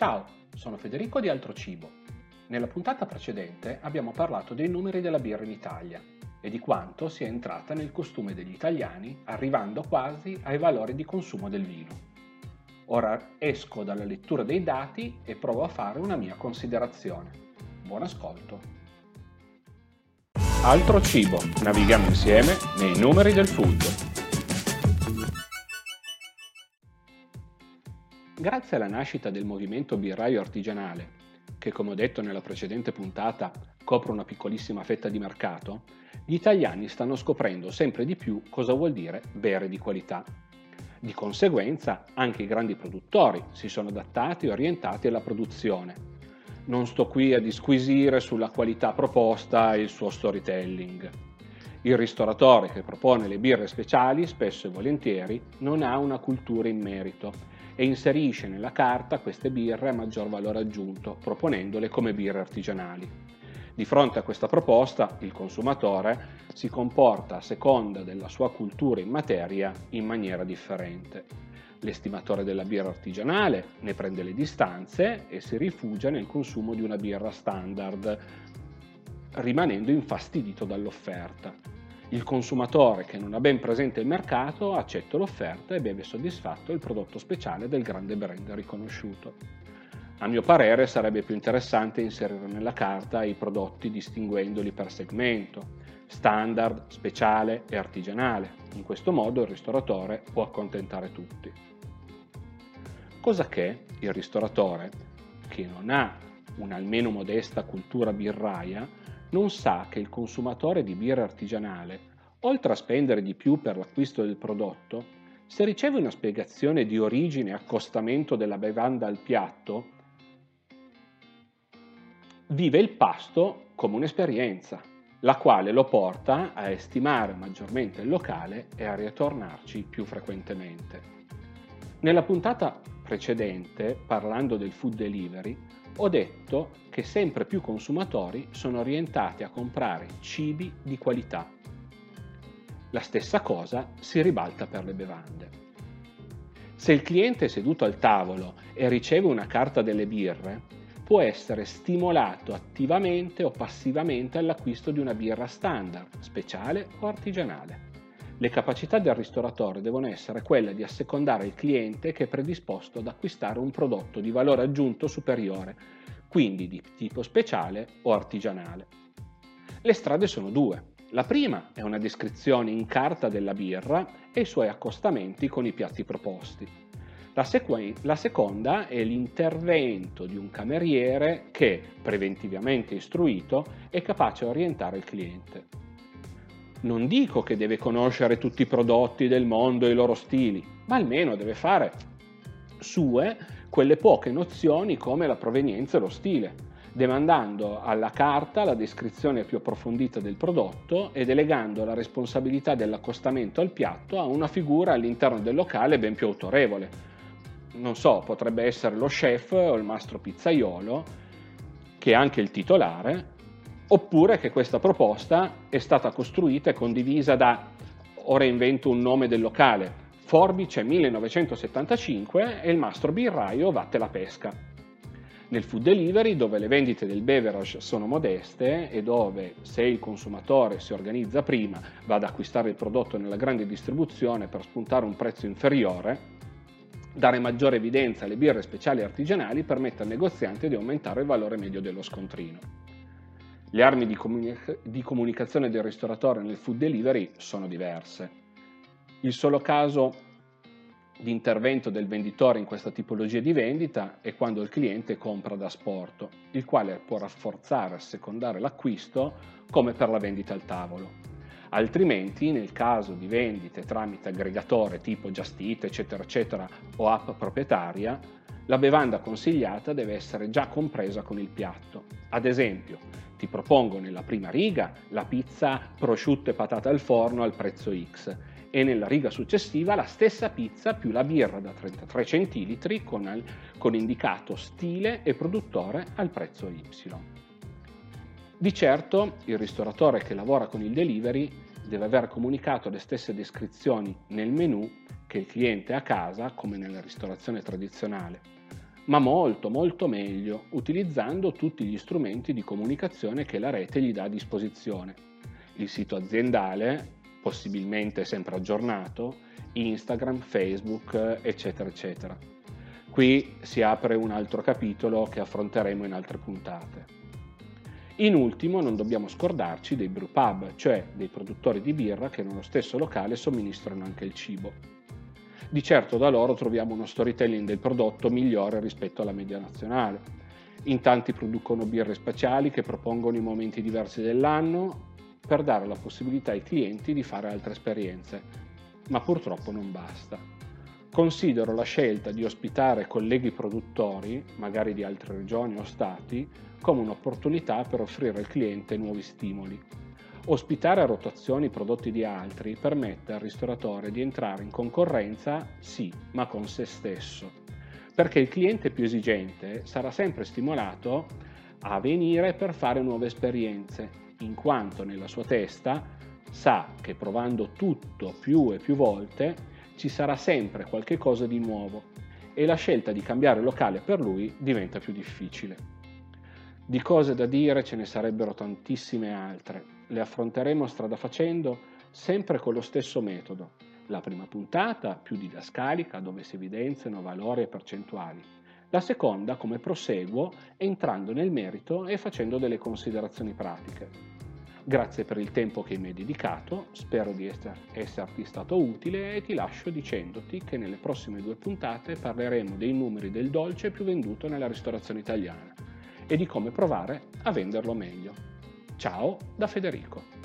Ciao, sono Federico di Altro Cibo. Nella puntata precedente abbiamo parlato dei numeri della birra in Italia e di quanto sia entrata nel costume degli italiani, arrivando quasi ai valori di consumo del vino. Ora esco dalla lettura dei dati e provo a fare una mia considerazione. Buon ascolto. Altro cibo, navighiamo insieme nei numeri del food. Grazie alla nascita del movimento birraio artigianale, che come ho detto nella precedente puntata copre una piccolissima fetta di mercato, gli italiani stanno scoprendo sempre di più cosa vuol dire bere di qualità. Di conseguenza anche i grandi produttori si sono adattati e orientati alla produzione. Non sto qui a disquisire sulla qualità proposta e il suo storytelling. Il ristoratore che propone le birre speciali spesso e volentieri non ha una cultura in merito e inserisce nella carta queste birre a maggior valore aggiunto, proponendole come birre artigianali. Di fronte a questa proposta, il consumatore si comporta a seconda della sua cultura in materia in maniera differente. L'estimatore della birra artigianale ne prende le distanze e si rifugia nel consumo di una birra standard, rimanendo infastidito dall'offerta. Il consumatore che non ha ben presente il mercato accetta l'offerta e beve soddisfatto il prodotto speciale del grande brand riconosciuto. A mio parere sarebbe più interessante inserire nella carta i prodotti distinguendoli per segmento, standard, speciale e artigianale. In questo modo il ristoratore può accontentare tutti. Cosa che il ristoratore, che non ha un'almeno modesta cultura birraia, non sa che il consumatore di birra artigianale, oltre a spendere di più per l'acquisto del prodotto, se riceve una spiegazione di origine e accostamento della bevanda al piatto, vive il pasto come un'esperienza, la quale lo porta a estimare maggiormente il locale e a ritornarci più frequentemente. Nella puntata precedente, parlando del food delivery, ho detto che sempre più consumatori sono orientati a comprare cibi di qualità. La stessa cosa si ribalta per le bevande. Se il cliente è seduto al tavolo e riceve una carta delle birre, può essere stimolato attivamente o passivamente all'acquisto di una birra standard, speciale o artigianale. Le capacità del ristoratore devono essere quelle di assecondare il cliente che è predisposto ad acquistare un prodotto di valore aggiunto superiore, quindi di tipo speciale o artigianale. Le strade sono due. La prima è una descrizione in carta della birra e i suoi accostamenti con i piatti proposti. La, sequ- la, seconda è l'intervento di un cameriere che, preventivamente istruito, è capace a orientare il cliente. Non dico che deve conoscere tutti i prodotti del mondo e i loro stili, ma almeno deve fare sue quelle poche nozioni come la provenienza e lo stile, demandando alla carta la descrizione più approfondita del prodotto e delegando la responsabilità dell'accostamento al piatto a una figura all'interno del locale ben più autorevole. Non so, potrebbe essere lo chef o il mastro pizzaiolo, che è anche il titolare, oppure che questa proposta è stata costruita e condivisa da, ora invento un nome del locale, Forbice 1975 e il mastro birraio Vatte la Pesca. Nel food delivery, dove le vendite del beverage sono modeste e dove se il consumatore si organizza prima va ad acquistare il prodotto nella grande distribuzione per spuntare un prezzo inferiore, dare maggiore evidenza alle birre speciali artigianali permette al negoziante di aumentare il valore medio dello scontrino. Le armi di, comunica- di comunicazione del ristoratore nel food delivery sono diverse. Il solo caso di intervento del venditore in questa tipologia di vendita è quando il cliente compra da sporto, il quale può rafforzare e assecondare l'acquisto come per la vendita al tavolo. Altrimenti, nel caso di vendite tramite aggregatore tipo Just Eat, eccetera, eccetera, o app proprietaria, la bevanda consigliata deve essere già compresa con il piatto. Ad esempio, ti propongo nella prima riga la pizza prosciutto e patate al forno al prezzo X e nella riga successiva la stessa pizza più la birra da 33 centilitri con, con indicato stile e produttore al prezzo Y. Di certo il ristoratore che lavora con il delivery deve aver comunicato le stesse descrizioni nel menu che il cliente a casa come nella ristorazione tradizionale ma molto molto meglio utilizzando tutti gli strumenti di comunicazione che la rete gli dà a disposizione. Il sito aziendale, possibilmente sempre aggiornato, Instagram, Facebook, eccetera, eccetera. Qui si apre un altro capitolo che affronteremo in altre puntate. In ultimo non dobbiamo scordarci dei brew pub, cioè dei produttori di birra che nello stesso locale somministrano anche il cibo. Di certo da loro troviamo uno storytelling del prodotto migliore rispetto alla media nazionale. In tanti producono birre speciali che propongono in momenti diversi dell'anno per dare la possibilità ai clienti di fare altre esperienze, ma purtroppo non basta. Considero la scelta di ospitare colleghi produttori, magari di altre regioni o stati, come un'opportunità per offrire al cliente nuovi stimoli. Ospitare a rotazione i prodotti di altri permette al ristoratore di entrare in concorrenza, sì, ma con se stesso, perché il cliente più esigente sarà sempre stimolato a venire per fare nuove esperienze, in quanto nella sua testa sa che provando tutto più e più volte ci sarà sempre qualche cosa di nuovo e la scelta di cambiare locale per lui diventa più difficile. Di cose da dire ce ne sarebbero tantissime altre, le affronteremo strada facendo sempre con lo stesso metodo. La prima puntata più didascalica dove si evidenziano valori e percentuali. La seconda come proseguo entrando nel merito e facendo delle considerazioni pratiche. Grazie per il tempo che mi hai dedicato, spero di esserti stato utile e ti lascio dicendoti che nelle prossime due puntate parleremo dei numeri del dolce più venduto nella ristorazione italiana e di come provare a venderlo meglio. Ciao da Federico.